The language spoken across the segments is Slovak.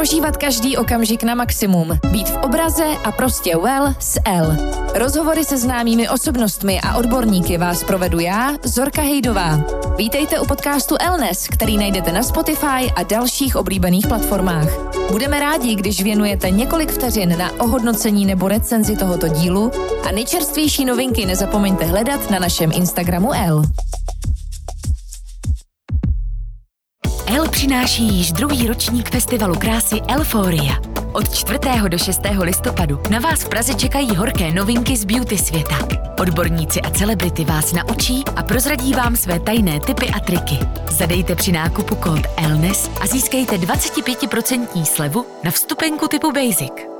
Prožívat každý okamžik na maximum. Být v obraze a prostě well s L. Rozhovory se známými osobnostmi a odborníky vás provedu já, Zorka Hejdová. Vítejte u podcastu Elnes, který najdete na Spotify a dalších oblíbených platformách. Budeme rádi, když věnujete několik vteřin na ohodnocení nebo recenzi tohoto dílu a nejčerstvější novinky nezapomeňte hledat na našem Instagramu L. přináší již druhý ročník festivalu krásy Elforia. Od 4. do 6. listopadu na vás v Praze čekají horké novinky z beauty světa. Odborníci a celebrity vás naučí a prozradí vám své tajné typy a triky. Zadejte při nákupu kód ELNES a získejte 25% slevu na vstupenku typu Basic.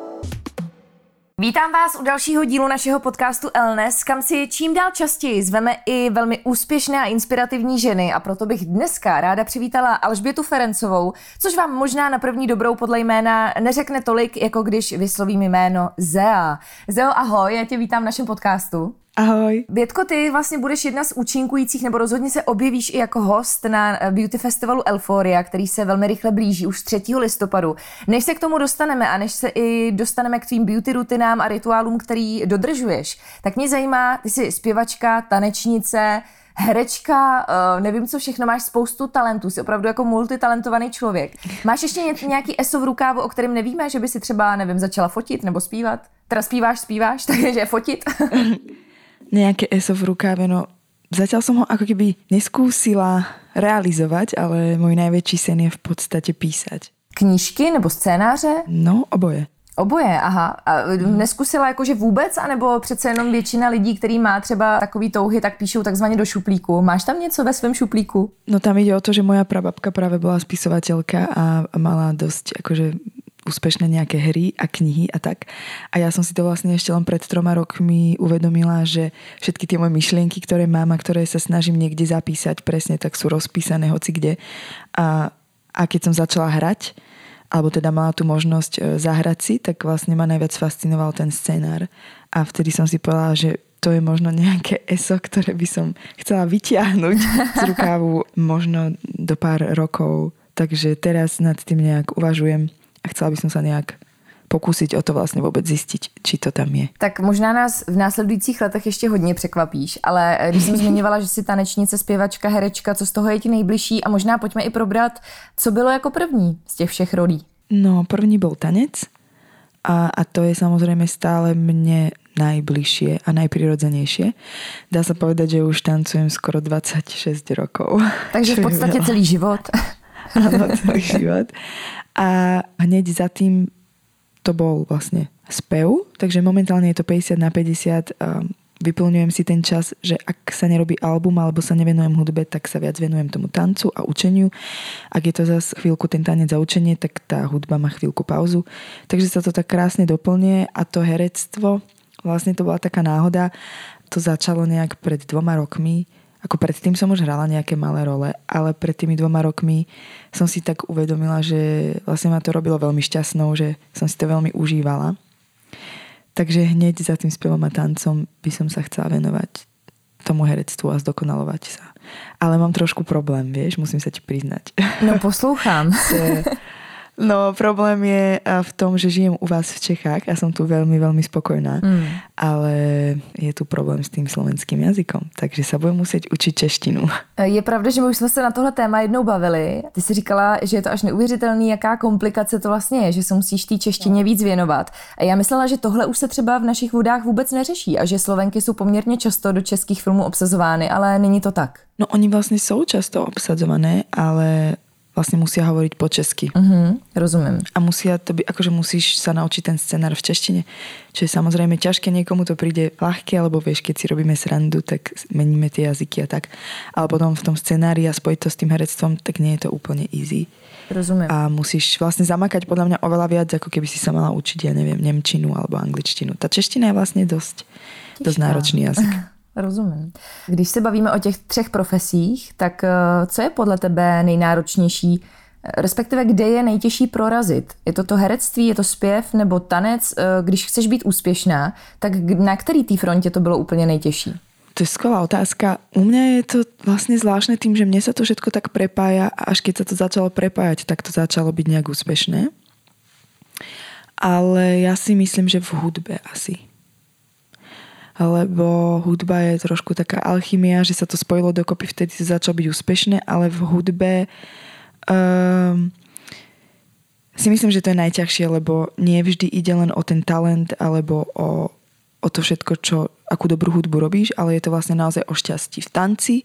Vítám vás u dalšího dílu našeho podcastu Elnes, kam si čím dál častěji zveme i velmi úspěšné a inspirativní ženy a proto bych dneska ráda přivítala Alžbětu Ferencovou, což vám možná na první dobrou podle jména neřekne tolik, jako když vyslovím jméno Zea. Zeo, ahoj, já tě vítám v našem podcastu. Ahoj. Bětko, ty vlastně budeš jedna z účinkujících, nebo rozhodně se objevíš i jako host na beauty festivalu Elforia, který se velmi rychle blíží už 3. listopadu. Než se k tomu dostaneme a než se i dostaneme k tvým beauty rutinám a rituálům, který dodržuješ, tak mě zajímá, ty jsi zpěvačka, tanečnice, herečka, uh, nevím co všechno, máš spoustu talentů, jsi opravdu jako multitalentovaný člověk. Máš ještě nějaký eso v rukávu, o kterém nevíme, že by si třeba, nevím, začala fotit nebo zpívat? Teda zpíváš, zpíváš, takže fotit? nejaké ESO v rukáve, no zatiaľ som ho ako keby neskúsila realizovať, ale môj najväčší sen je v podstate písať. Knížky nebo scénáře? No, oboje. Oboje, aha. A neskusila jakože vůbec, anebo přece jenom většina lidí, který má třeba takový touhy, tak píšou takzvaně do šuplíku. Máš tam něco ve svém šuplíku? No tam ide o to, že moja prababka práve bola spisovateľka a mala dosť akože úspešné nejaké hry a knihy a tak. A ja som si to vlastne ešte len pred troma rokmi uvedomila, že všetky tie moje myšlienky, ktoré mám a ktoré sa snažím niekde zapísať presne, tak sú rozpísané hoci kde. A, a keď som začala hrať, alebo teda mala tú možnosť e, zahrať si, tak vlastne ma najviac fascinoval ten scenár. A vtedy som si povedala, že to je možno nejaké eso, ktoré by som chcela vytiahnuť z rukávu možno do pár rokov. Takže teraz nad tým nejak uvažujem a chcela by som sa nejak pokúsiť o to vlastně vůbec zjistit, či to tam je. Tak možná nás v následujících letech ještě hodně překvapíš, ale eh, když jsem zmiňovala, že jsi tanečnice, zpěvačka, herečka, co z toho je ti nejbližší a možná pojďme i probrat, co bylo jako první z těch všech rolí. No, první byl tanec a, a to je samozřejmě stále mne najbližšie a najprirodzenejšie. Dá sa povedať, že už tancujem skoro 26 rokov. Takže v podstate celý život. Áno, celý život. A hneď za tým to bol vlastne spev, takže momentálne je to 50 na 50. Vyplňujem si ten čas, že ak sa nerobí album alebo sa nevenujem hudbe, tak sa viac venujem tomu tancu a učeniu. Ak je to zase chvíľku ten tanec a učenie, tak tá hudba má chvíľku pauzu. Takže sa to tak krásne doplňuje a to herectvo, vlastne to bola taká náhoda, to začalo nejak pred dvoma rokmi, ako predtým som už hrala nejaké malé role, ale pred tými dvoma rokmi som si tak uvedomila, že vlastne ma to robilo veľmi šťastnou, že som si to veľmi užívala. Takže hneď za tým spevom a tancom by som sa chcela venovať tomu herectvu a zdokonalovať sa. Ale mám trošku problém, vieš, musím sa ti priznať. No poslouchám. No problém je v tom, že žijem u vás v Čechách a som tu veľmi, veľmi spokojná. Mm. Ale je tu problém s tým slovenským jazykom, takže sa budem musieť učiť češtinu. Je pravda, že my už jsme se na tohle téma jednou bavili. Ty si říkala, že je to až neuvěřitelný, jaká komplikace to vlastně je, že se musíš té češtině víc věnovat. A já myslela, že tohle už se třeba v našich vodách vůbec neřeší a že Slovenky jsou poměrně často do českých filmů obsazovány, ale není to tak. No oni vlastně jsou často obsadzované, ale vlastne musia hovoriť po česky. Uh-huh, rozumiem. A musia to byť, akože musíš sa naučiť ten scenár v češtine. Čo je samozrejme ťažké, niekomu to príde ľahké, alebo vieš, keď si robíme srandu, tak meníme tie jazyky a tak. Ale potom v tom scenári a spojiť to s tým herectvom, tak nie je to úplne easy. Rozumiem. A musíš vlastne zamakať podľa mňa oveľa viac, ako keby si sa mala učiť, ja neviem, nemčinu alebo angličtinu. Tá čeština je vlastne dosť, dosť náročný jazyk. Rozumím. Když se bavíme o těch třech profesích, tak eh, co je podle tebe nejnáročnější, respektive kde je nejtěžší prorazit? Je to to herectví, je to zpěv nebo tanec? Eh, když chceš být úspěšná, tak na který té frontě to bylo úplně nejtěžší? To je skvelá otázka. U mňa je to vlastne zvláštne tým, že mne sa to všetko tak prepája a až keď sa to začalo prepájať, tak to začalo byť nejak úspešné. Ale ja si myslím, že v hudbe asi. Lebo hudba je trošku taká alchymia, že sa to spojilo dokopy, vtedy sa začalo byť úspešné, ale v hudbe um, si myslím, že to je najťažšie, lebo nie vždy ide len o ten talent alebo o, o to všetko, čo, akú dobrú hudbu robíš, ale je to vlastne naozaj o šťastí. V tanci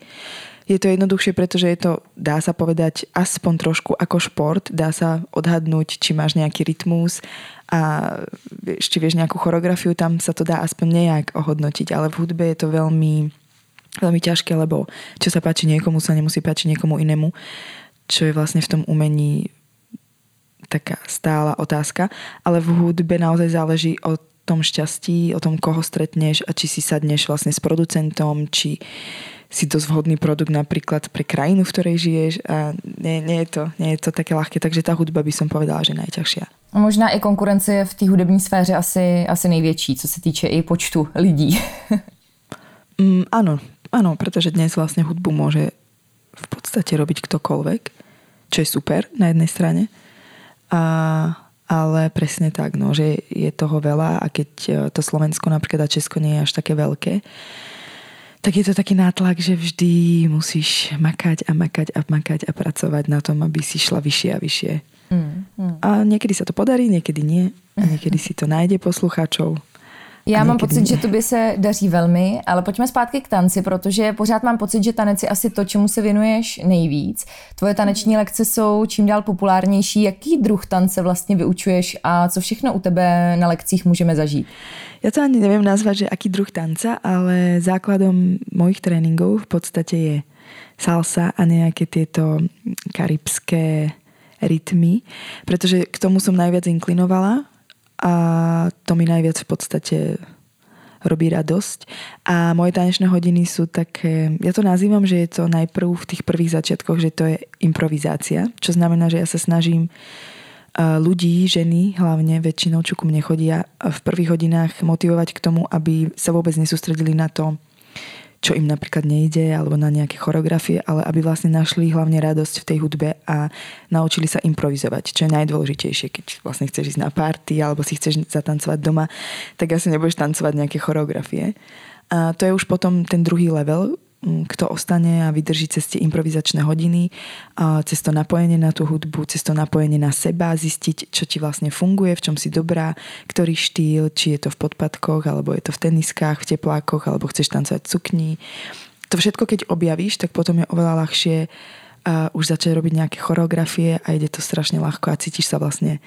je to jednoduchšie, pretože je to, dá sa povedať, aspoň trošku ako šport. Dá sa odhadnúť, či máš nejaký rytmus a či vieš nejakú choreografiu, tam sa to dá aspoň nejak ohodnotiť. Ale v hudbe je to veľmi, veľmi ťažké, lebo čo sa páči niekomu, sa nemusí páčiť niekomu inému. Čo je vlastne v tom umení taká stála otázka. Ale v hudbe naozaj záleží o tom šťastí, o tom, koho stretneš a či si sadneš vlastne s producentom, či si dosť vhodný produkt napríklad pre krajinu, v ktorej žiješ a nie, nie, je to, nie je to také ľahké, takže tá hudba by som povedala, že najťažšia. Možná i konkurence je v té hudební sféře asi, asi největší, co se týče i počtu lidí. mm, áno, áno, pretože dnes vlastne hudbu môže v podstate robiť ktokoľvek, čo je super na jednej strane. A, ale presne tak, no, že je toho veľa a keď to Slovensko napríklad a Česko nie je až také veľké, tak je to taký nátlak, že vždy musíš makať a makať a makať a pracovať na tom, aby si šla vyššie a vyššie. Mm, mm. A niekedy sa to podarí, niekedy nie. A niekedy si to nájde poslucháčov. Já mám pocit, ne. že tobě se daří velmi, ale pojďme zpátky k tanci, protože pořád mám pocit, že tanec je asi to, čemu se věnuješ nejvíc. Tvoje taneční lekce jsou čím dál populárnější. Jaký druh tance vlastně vyučuješ a co všechno u tebe na lekcích můžeme zažít? Ja to ani neviem nazvať, že aký druh tanca, ale základom mojich tréningov v podstate je salsa a nejaké tieto karibské rytmy, pretože k tomu som najviac inklinovala a to mi najviac v podstate robí radosť. A moje tanečné hodiny sú také, ja to nazývam, že je to najprv v tých prvých začiatkoch, že to je improvizácia, čo znamená, že ja sa snažím ľudí, ženy hlavne väčšinou, čo ku mne chodia v prvých hodinách motivovať k tomu, aby sa vôbec nesústredili na to, čo im napríklad nejde, alebo na nejaké choreografie, ale aby vlastne našli hlavne radosť v tej hudbe a naučili sa improvizovať, čo je najdôležitejšie, keď vlastne chceš ísť na party alebo si chceš zatancovať doma, tak asi nebudeš tancovať nejaké choreografie. A to je už potom ten druhý level, kto ostane a vydrží cez tie improvizačné hodiny, cez to napojenie na tú hudbu, cez to napojenie na seba, zistiť, čo ti vlastne funguje, v čom si dobrá, ktorý štýl, či je to v podpadkoch, alebo je to v teniskách, v teplákoch, alebo chceš tancovať cukni. To všetko, keď objavíš, tak potom je oveľa ľahšie už začať robiť nejaké choreografie a ide to strašne ľahko a cítiš sa vlastne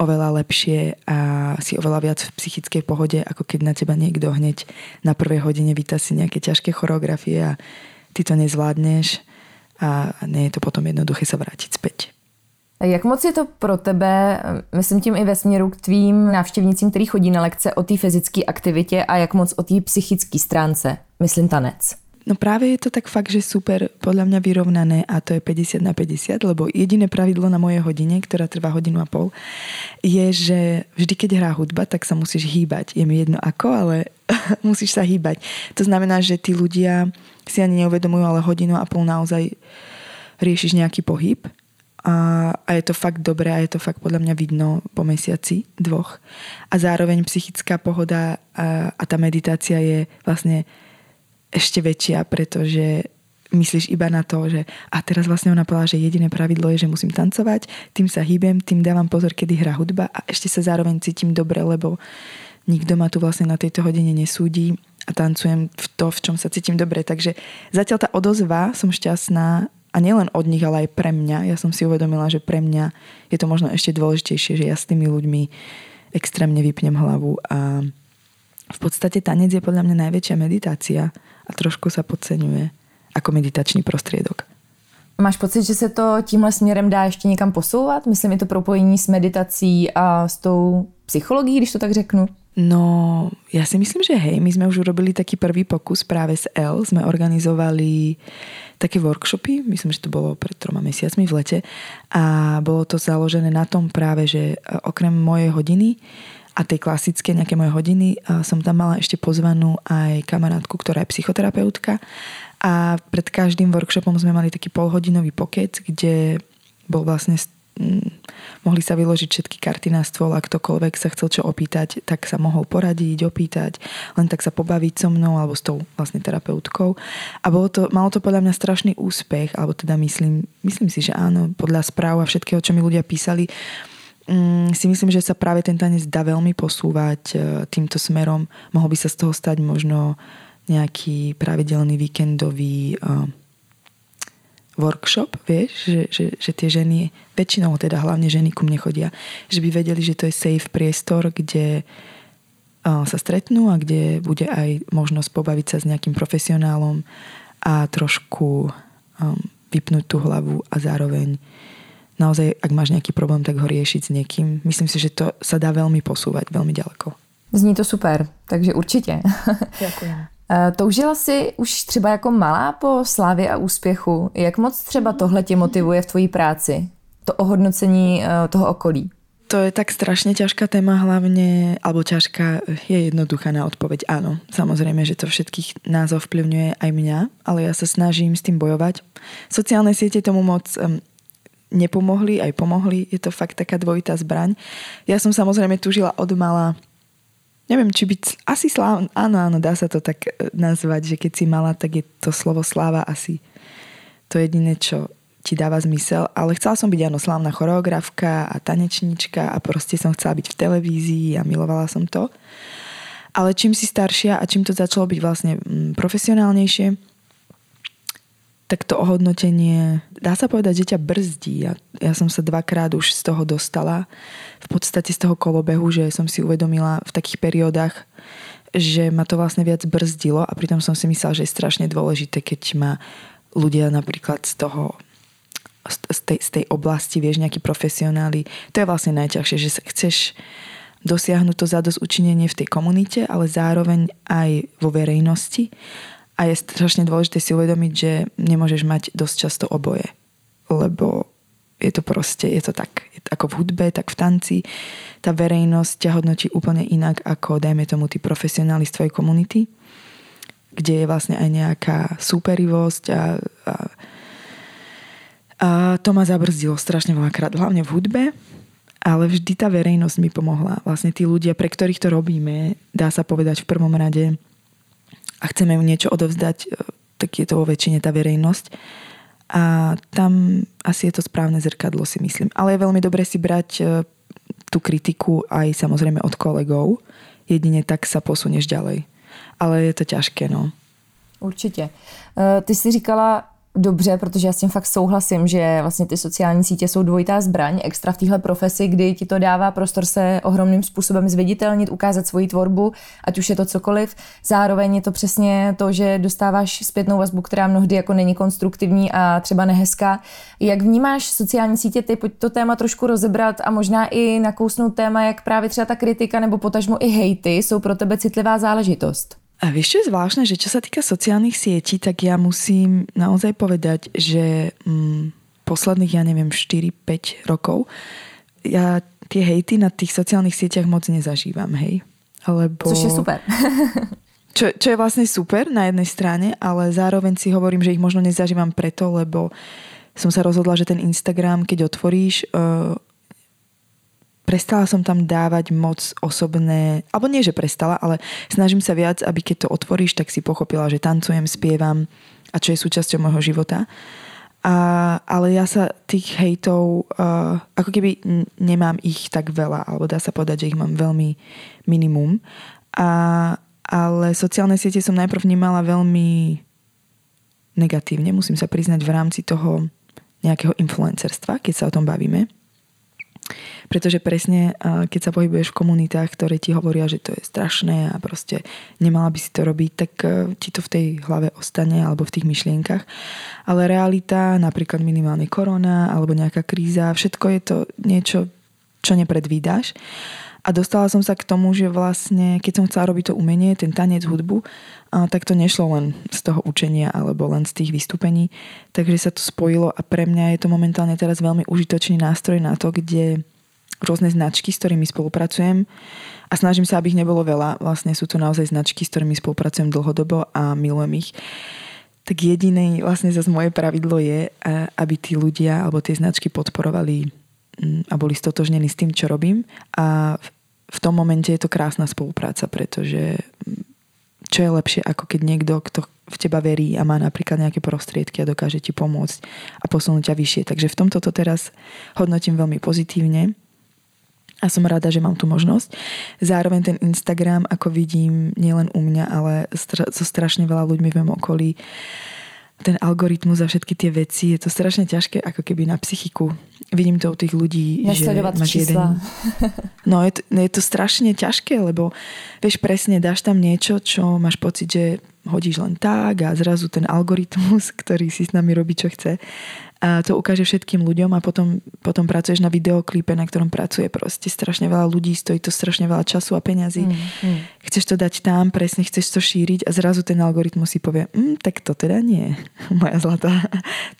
oveľa lepšie a si oveľa viac v psychickej pohode, ako keď na teba niekto hneď na prvej hodine víta si nejaké ťažké choreografie a ty to nezvládneš a nie je to potom jednoduché sa vrátiť späť. Jak moc je to pro tebe, myslím tím i ve směru k tvým návštěvnicím, který chodí na lekce o té fyzické aktivitě a jak moc o té psychické stránce, myslím tanec? No práve je to tak fakt, že super podľa mňa vyrovnané a to je 50 na 50, lebo jediné pravidlo na mojej hodine, ktorá trvá hodinu a pol, je, že vždy, keď hrá hudba, tak sa musíš hýbať. Je mi jedno ako, ale musíš sa hýbať. To znamená, že tí ľudia si ani neuvedomujú, ale hodinu a pol naozaj riešiš nejaký pohyb a, a je to fakt dobré a je to fakt podľa mňa vidno po mesiaci, dvoch. A zároveň psychická pohoda a, a tá meditácia je vlastne ešte väčšia, pretože myslíš iba na to, že a teraz vlastne ona povedala, že jediné pravidlo je, že musím tancovať, tým sa hýbem, tým dávam pozor, kedy hrá hudba a ešte sa zároveň cítim dobre, lebo nikto ma tu vlastne na tejto hodine nesúdi a tancujem v to, v čom sa cítim dobre. Takže zatiaľ tá odozva, som šťastná a nielen od nich, ale aj pre mňa. Ja som si uvedomila, že pre mňa je to možno ešte dôležitejšie, že ja s tými ľuďmi extrémne vypnem hlavu a v podstate tanec je podľa mňa najväčšia meditácia a trošku sa podceňuje ako meditačný prostriedok. Máš pocit, že se to tímhle směrem dá ještě někam posouvat? Myslím, je to propojení s meditací a s tou psychologií, když to tak řeknu? No, ja si myslím, že hej, my sme už urobili taký prvý pokus práve s L. Sme organizovali také workshopy, myslím, že to bolo pred troma mesiacmi v lete a bolo to založené na tom práve, že e, okrem mojej hodiny a tej klasické nejaké moje hodiny som tam mala ešte pozvanú aj kamarátku, ktorá je psychoterapeutka. A pred každým workshopom sme mali taký polhodinový pokec, kde bol vlastne mohli sa vyložiť všetky karty na stôl. A ktokoľvek sa chcel čo opýtať, tak sa mohol poradiť, opýtať, len tak sa pobaviť so mnou alebo s tou vlastne terapeutkou. A bolo to, malo to podľa mňa strašný úspech, alebo teda myslím, myslím si, že áno, podľa správ a všetkého, čo mi ľudia písali, mm, si myslím, že sa práve ten tanec dá veľmi posúvať e, týmto smerom. Mohol by sa z toho stať možno nejaký pravidelný víkendový uh, workshop, vieš, že, že, že tie ženy, väčšinou teda hlavne ženy ku mne chodia, že by vedeli, že to je safe priestor, kde uh, sa stretnú a kde bude aj možnosť pobaviť sa s nejakým profesionálom a trošku um, vypnúť tú hlavu a zároveň naozaj, ak máš nejaký problém, tak ho riešiť s niekým. Myslím si, že to sa dá veľmi posúvať veľmi ďaleko. Zní to super, takže určitě. Ďakujem. Eh, toužila jsi už třeba jako malá po slávě a úspěchu? Jak moc třeba tohle tě motivuje v tvojí práci? To ohodnocení eh, toho okolí? To je tak strašne ťažká téma hlavne, alebo ťažká, je jednoduchá na odpoveď. Áno, samozrejme, že to všetkých nás ovplyvňuje aj mňa, ale ja sa snažím s tým bojovať. Sociálne siete tomu moc um, nepomohli, aj pomohli. Je to fakt taká dvojitá zbraň. Ja som samozrejme tužila od mala neviem, či byť asi sláva, áno, áno, dá sa to tak e, nazvať, že keď si mala, tak je to slovo sláva asi to jediné, čo ti dáva zmysel, ale chcela som byť áno slávna choreografka a tanečníčka a proste som chcela byť v televízii a milovala som to. Ale čím si staršia a čím to začalo byť vlastne mm, profesionálnejšie, tak to ohodnotenie, dá sa povedať, že ťa brzdí. Ja, ja som sa dvakrát už z toho dostala, v podstate z toho kolobehu, že som si uvedomila v takých periódach, že ma to vlastne viac brzdilo a pritom som si myslela, že je strašne dôležité, keď ma ľudia napríklad z toho z tej, z tej oblasti, vieš, nejakí profesionáli. To je vlastne najťažšie, že chceš dosiahnuť to zadosť učinenie v tej komunite, ale zároveň aj vo verejnosti a je strašne dôležité si uvedomiť, že nemôžeš mať dosť často oboje. Lebo je to proste, je to tak, je to ako v hudbe, tak v tanci. Tá verejnosť ťa hodnotí úplne inak ako, dajme tomu, tí profesionáli z tvojej komunity, kde je vlastne aj nejaká súperivosť a, a, a to ma zabrzdilo strašne veľakrát, hlavne v hudbe, ale vždy tá verejnosť mi pomohla. Vlastne tí ľudia, pre ktorých to robíme, dá sa povedať v prvom rade, a chceme ju niečo odovzdať, e, tak je to vo väčšine tá verejnosť. A tam asi je to správne zrkadlo, si myslím. Ale je veľmi dobre si brať e, tú kritiku aj samozrejme od kolegov. Jedine tak sa posunieš ďalej. Ale je to ťažké, no. Určitě. E, ty jsi říkala, dobře, protože já s tím fakt souhlasím, že vlastně ty sociální sítě jsou dvojitá zbraň, extra v téhle profesi, kdy ti to dává prostor se ohromným způsobem zviditelnit, ukázat svoji tvorbu, ať už je to cokoliv. Zároveň je to přesně to, že dostáváš zpětnou vazbu, která mnohdy jako není konstruktivní a třeba nehezká. Jak vnímáš sociální sítě, ty pojď to téma trošku rozebrat a možná i nakousnout téma, jak právě třeba ta kritika nebo potažmo i hejty jsou pro tebe citlivá záležitost. A vieš, čo je zvláštne, že čo sa týka sociálnych sietí, tak ja musím naozaj povedať, že mm, posledných, ja neviem, 4-5 rokov ja tie hejty na tých sociálnych sieťach moc nezažívam, hej. Lebo... Což je super. čo, čo je vlastne super na jednej strane, ale zároveň si hovorím, že ich možno nezažívam preto, lebo som sa rozhodla, že ten Instagram, keď otvoríš, uh, prestala som tam dávať moc osobné, alebo nie, že prestala, ale snažím sa viac, aby keď to otvoríš, tak si pochopila, že tancujem, spievam a čo je súčasťou môjho života. A, ale ja sa tých hejtov, uh, ako keby nemám ich tak veľa, alebo dá sa povedať, že ich mám veľmi minimum. A, ale sociálne siete som najprv vnímala veľmi negatívne, musím sa priznať v rámci toho nejakého influencerstva, keď sa o tom bavíme. Pretože presne, keď sa pohybuješ v komunitách, ktoré ti hovoria, že to je strašné a proste nemala by si to robiť, tak e, ti to v tej hlave ostane alebo v tých myšlienkach. Ale realita, napríklad minimálne korona alebo nejaká kríza, všetko je to niečo, čo nepredvídaš. A dostala som sa k tomu, že vlastne, keď som chcela robiť to umenie, ten tanec, hudbu, tak to nešlo len z toho učenia alebo len z tých vystúpení. Takže sa to spojilo a pre mňa je to momentálne teraz veľmi užitočný nástroj na to, kde rôzne značky, s ktorými spolupracujem a snažím sa, aby ich nebolo veľa. Vlastne sú to naozaj značky, s ktorými spolupracujem dlhodobo a milujem ich. Tak jediné vlastne zase moje pravidlo je, aby tí ľudia alebo tie značky podporovali a boli stotožnení s tým, čo robím. A v tom momente je to krásna spolupráca, pretože čo je lepšie, ako keď niekto, kto v teba verí a má napríklad nejaké prostriedky a dokáže ti pomôcť a posunúť ťa vyššie. Takže v tomto to teraz hodnotím veľmi pozitívne a som rada, že mám tú možnosť. Zároveň ten Instagram, ako vidím, nielen u mňa, ale so strašne veľa ľuďmi v mojom okolí, ten algoritmus a všetky tie veci, je to strašne ťažké ako keby na psychiku. Vidím to u tých ľudí, Nesledovať že máš jeden... No je to, je to strašne ťažké, lebo vieš presne, dáš tam niečo, čo máš pocit, že hodíš len tak a zrazu ten algoritmus, ktorý si s nami robí, čo chce, a to ukáže všetkým ľuďom a potom, potom pracuješ na videoklipe, na ktorom pracuje proste strašne veľa ľudí, stojí to strašne veľa času a peňazí. Mm, mm. Chceš to dať tam, presne chceš to šíriť a zrazu ten algoritmus si povie, mm, tak to teda nie, moja zlatá.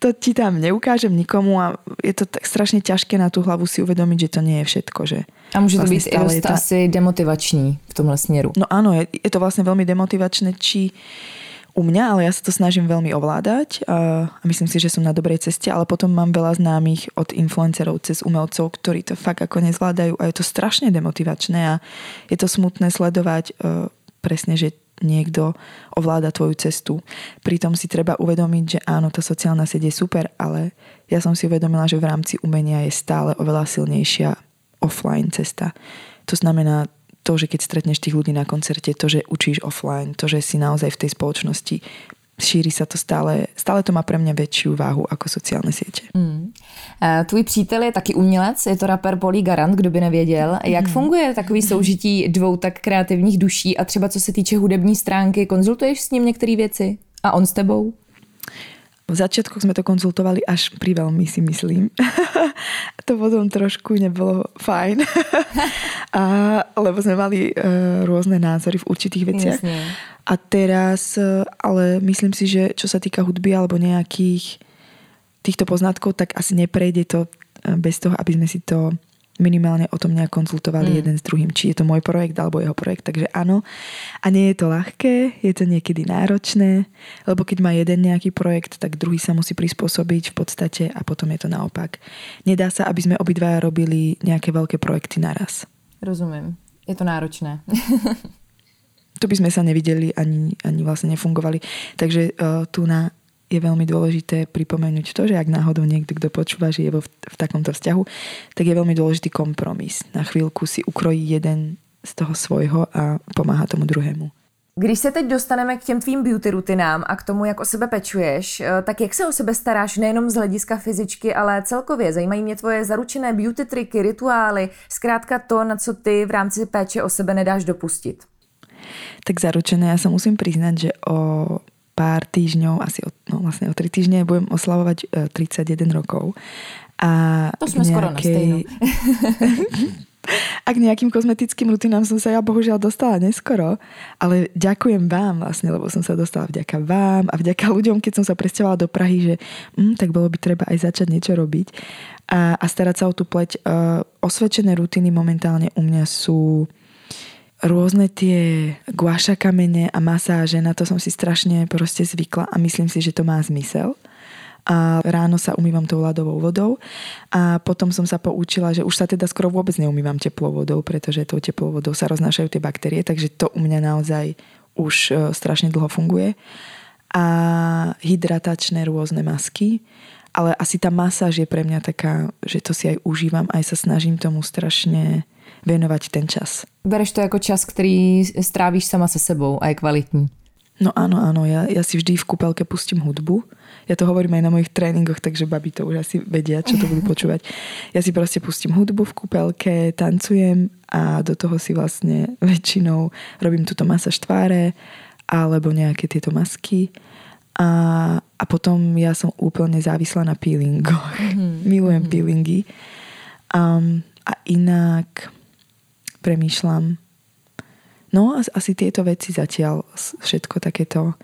To ti tam neukážem nikomu a je to tak strašne ťažké na tú hlavu si uvedomiť, že to nie je všetko. Že a môže to vlastne byť i tá... asi demotivační v tomhle směru. No áno, je, je to vlastne veľmi demotivačné, či u mňa, ale ja sa to snažím veľmi ovládať a myslím si, že som na dobrej ceste, ale potom mám veľa známych od influencerov cez umelcov, ktorí to fakt ako nezvládajú a je to strašne demotivačné a je to smutné sledovať uh, presne, že niekto ovláda tvoju cestu. Pritom si treba uvedomiť, že áno, tá sociálna sieť je super, ale ja som si uvedomila, že v rámci umenia je stále oveľa silnejšia offline cesta. To znamená, to, že keď stretneš tých ľudí na koncerte, to, že učíš offline, to, že si naozaj v tej spoločnosti šíri sa to stále, stále to má pre mňa väčšiu váhu ako sociálne siete. Mm. Tvůj přítel je taky umělec, je to rapper Polly Garant, kdo by nevěděl. Jak mm. funguje takový soužití dvou tak kreativních duší a třeba co se týče hudební stránky, konzultuješ s ním některé věci? A on s tebou? V začiatku sme to konzultovali až pri veľmi, si myslím. to potom trošku nebolo fajn. a, lebo sme mali uh, rôzne názory v určitých veciach. Jasne. A teraz, uh, ale myslím si, že čo sa týka hudby alebo nejakých týchto poznatkov, tak asi neprejde to uh, bez toho, aby sme si to minimálne o tom nejak konzultovali mm. jeden s druhým, či je to môj projekt alebo jeho projekt, takže áno. A nie je to ľahké, je to niekedy náročné, lebo keď má jeden nejaký projekt, tak druhý sa musí prispôsobiť v podstate a potom je to naopak. Nedá sa, aby sme obidvaja robili nejaké veľké projekty naraz. Rozumiem. Je to náročné. to by sme sa nevideli ani, ani vlastne nefungovali. Takže uh, tu na je veľmi dôležité pripomenúť to, že ak náhodou niekto, kto počúva, že je vo, v takomto vzťahu, tak je veľmi dôležitý kompromis. Na chvíľku si ukrojí jeden z toho svojho a pomáha tomu druhému. Když se teď dostaneme k těm tvým beauty rutinám a k tomu, jak o sebe pečuješ, eh, tak jak se o sebe staráš nejenom z hlediska fyzičky, ale celkově? Zajímají mě tvoje zaručené beauty triky, rituály, zkrátka to, na co ty v rámci péče o sebe nedáš dopustit. Tak zaručené, ja sa musím priznať, že o pár týždňov, asi o, no vlastne o tri týždne budem oslavovať e, 31 rokov. A to sme nejakej... skoro na stejno. a k nejakým kozmetickým rutinám som sa ja bohužiaľ dostala neskoro, ale ďakujem vám vlastne, lebo som sa dostala vďaka vám a vďaka ľuďom, keď som sa presťahovala do Prahy, že hm, tak bolo by treba aj začať niečo robiť a, a starať sa o tú pleť. Uh, osvedčené rutiny momentálne u mňa sú rôzne tie guaša kamene a masáže, na to som si strašne proste zvykla a myslím si, že to má zmysel. A ráno sa umývam tou ľadovou vodou a potom som sa poučila, že už sa teda skoro vôbec neumývam teplou vodou, pretože tou teplou vodou sa roznášajú tie baktérie, takže to u mňa naozaj už e, strašne dlho funguje. A hydratačné rôzne masky, ale asi tá masáž je pre mňa taká, že to si aj užívam, aj sa snažím tomu strašne venovať ten čas. Bereš to jako čas, který strávíš sama se sebou a je kvalitní. No áno, áno, ja, ja si vždy v kúpelke pustím hudbu. Ja to hovorím aj na mojich tréningoch, takže babi to už asi vedia, čo to budú počúvať. Ja si proste pustím hudbu v kúpelke, tancujem a do toho si vlastne väčšinou robím túto masáž tváre alebo nejaké tieto masky. A, a potom ja som úplne závislá na peelingoch. Mm-hmm. Milujem mm-hmm. peelingy. Um, a inak premýšľam. No asi tieto veci zatiaľ všetko takéto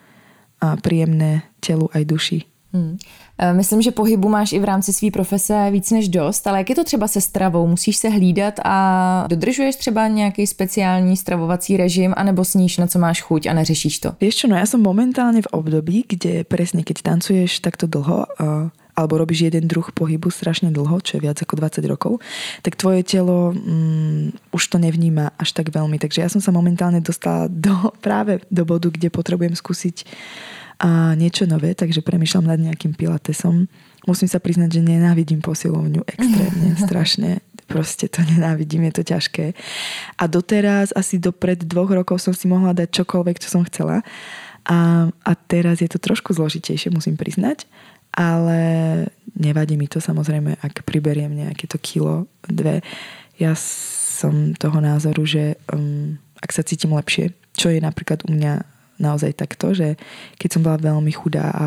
príjemné telu aj duši. Hmm. E, myslím, že pohybu máš i v rámci své profese víc než dost, ale jak je to třeba se stravou? Musíš se hlídat a dodržuješ třeba nějaký speciální stravovací režim, anebo sníš, na co máš chuť a neřešíš to? Vieš čo, no ja som momentálne v období, kde presne keď tancuješ takto dlho, alebo robíš jeden druh pohybu strašne dlho, čo je viac ako 20 rokov, tak tvoje telo mm, už to nevníma až tak veľmi. Takže ja som sa momentálne dostala do, práve do bodu, kde potrebujem skúsiť a niečo nové, takže premyšľam nad nejakým pilatesom. Musím sa priznať, že nenávidím posilovňu extrémne, strašne. Proste to nenávidím, je to ťažké. A doteraz, asi do pred dvoch rokov som si mohla dať čokoľvek, čo som chcela. A, a teraz je to trošku zložitejšie, musím priznať ale nevadí mi to samozrejme, ak priberiem nejaké to kilo, dve. Ja som toho názoru, že um, ak sa cítim lepšie, čo je napríklad u mňa naozaj takto, že keď som bola veľmi chudá a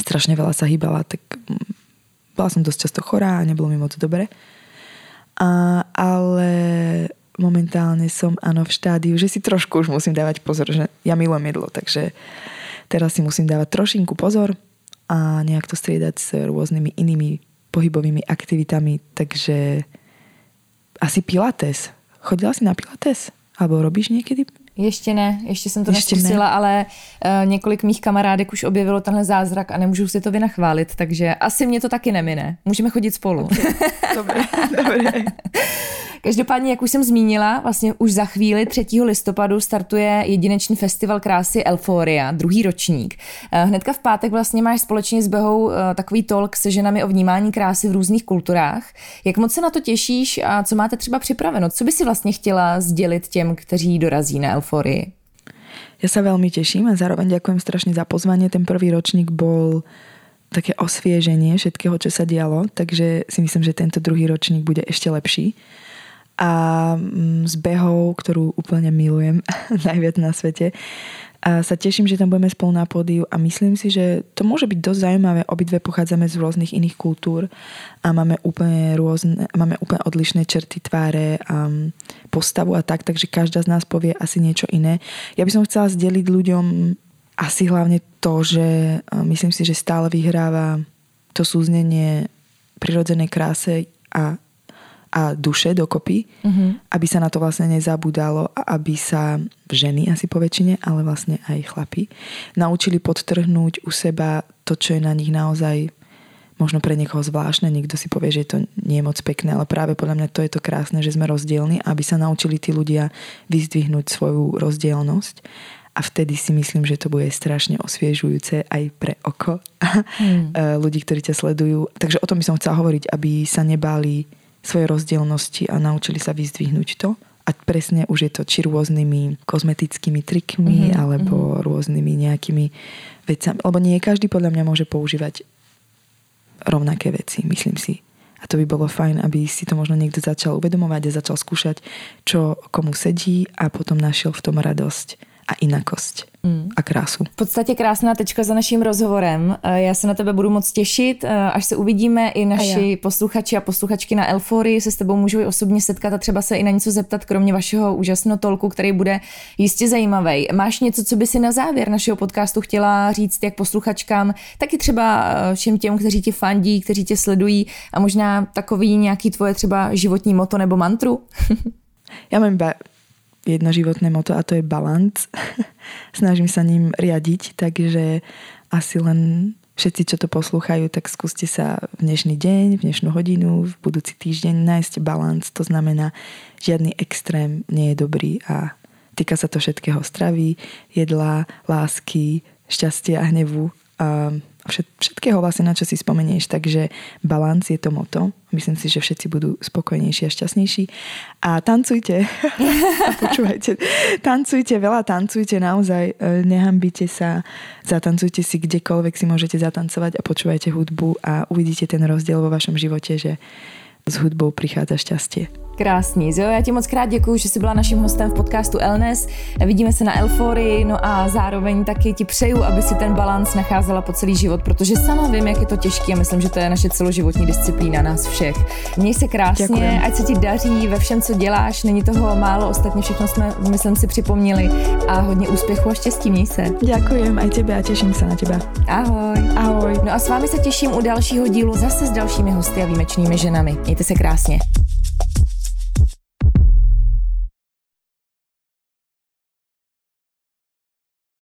strašne veľa sa hýbala, tak um, bola som dosť často chorá a nebolo mi moc dobre. A, ale momentálne som áno v štádiu, že si trošku už musím dávať pozor, že ja milujem jedlo, takže teraz si musím dávať trošinku pozor, a nejak to striedať s rôznymi inými pohybovými aktivitami. Takže asi pilates. Chodila si na pilates? Alebo robíš někdy? Ještě ne, ještě jsem to ještě neskusila, ne. ale uh, několik mých kamarádek už objevilo tenhle zázrak a nemůžu si to vynachválit, takže asi mě to taky nemine. Můžeme chodit spolu. Dobré, dobré. Každopádně, jak už jsem zmínila, vlastně už za chvíli 3. listopadu startuje jedinečný festival krásy Elforia, druhý ročník. Eh, hnedka v pátek vlastně máš společně s Behou eh, takový talk se ženami o vnímání krásy v různých kulturách. Jak moc se na to těšíš a co máte třeba připraveno? Co by si vlastně chtěla sdělit těm, kteří dorazí na Elforii? Ja sa veľmi teším a zároveň ďakujem strašne za pozvanie. Ten prvý ročník bol také osvieženie všetkého, čo sa dialo, takže si myslím, že tento druhý ročník bude ešte lepší a mm, s behou, ktorú úplne milujem najviac na svete. A sa teším, že tam budeme spolu na pódiu a myslím si, že to môže byť dosť zaujímavé. Obidve pochádzame z rôznych iných kultúr a máme úplne, rôzne, máme úplne odlišné čerty tváre a mm, postavu a tak, takže každá z nás povie asi niečo iné. Ja by som chcela zdeliť ľuďom asi hlavne to, že myslím si, že stále vyhráva to súznenie prirodzenej kráse a a duše dokopy, mm-hmm. aby sa na to vlastne nezabudalo a aby sa ženy asi po väčšine, ale vlastne aj chlapi, naučili podtrhnúť u seba to, čo je na nich naozaj možno pre niekoho zvláštne, niekto si povie, že to nie je moc pekné, ale práve podľa mňa to je to krásne, že sme rozdielni, aby sa naučili tí ľudia vyzdvihnúť svoju rozdielnosť a vtedy si myslím, že to bude strašne osviežujúce aj pre oko hmm. ľudí, ktorí ťa sledujú. Takže o tom by som chcela hovoriť, aby sa nebáli svoje rozdielnosti a naučili sa vyzdvihnúť to. A presne už je to či rôznymi kozmetickými trikmi mm-hmm, alebo rôznymi nejakými vecami. Lebo nie každý podľa mňa môže používať rovnaké veci, myslím si. A to by bolo fajn, aby si to možno niekto začal uvedomovať a začal skúšať, čo komu sedí a potom našiel v tom radosť a inakosť. A krásu. V podstatě krásná tečka za naším rozhovorem. Eh, já se na tebe budu moc těšit, eh, až se uvidíme i naši a posluchači a posluchačky na Elfory se s tebou můžou i osobně setkat a třeba se i na něco zeptat, kromě vašeho úžasného tolku, který bude jistě zajímavý. Máš něco, co by si na závěr našeho podcastu chtěla říct jak posluchačkám, tak i třeba eh, všem těm, kteří tě fandí, kteří tě sledují a možná takový nějaký tvoje třeba životní moto nebo mantru? Já mám iba jedno životné moto a to je balans. Snažím sa ním riadiť, takže asi len všetci, čo to poslúchajú, tak skúste sa v dnešný deň, v dnešnú hodinu, v budúci týždeň nájsť balans. To znamená, žiadny extrém nie je dobrý a týka sa to všetkého stravy, jedla, lásky, šťastia a hnevu. Všetkého vlastne, na čo si spomenieš. Takže balans je to moto. Myslím si, že všetci budú spokojnejší a šťastnejší. A tancujte. a počúvajte. Tancujte, veľa tancujte naozaj. E, nehambite sa. Zatancujte si kdekoľvek si môžete zatancovať a počúvajte hudbu a uvidíte ten rozdiel vo vašom živote, že s hudbou prichádza šťastie. Krásný, jo, já ti moc krát děkuji, že jsi byla naším hostem v podcastu Elnes. Vidíme se na Elfory, no a zároveň taky ti přeju, aby si ten balans nacházela po celý život, protože sama vím, jak je to těžké a myslím, že to je naše celoživotní disciplína nás všech. Měj se krásně, Děkujem. ať se ti daří ve všem, co děláš, není toho málo, ostatně všechno jsme, myslím si, připomněli a hodně úspěchu a štěstí, měj se. Děkujem, aj tebe a těším se na teba. Ahoj. Ahoj. No a s vámi se těším u dalšího dílu zase s dalšími hosty a výjimečnými ženami. Mějte se krásně.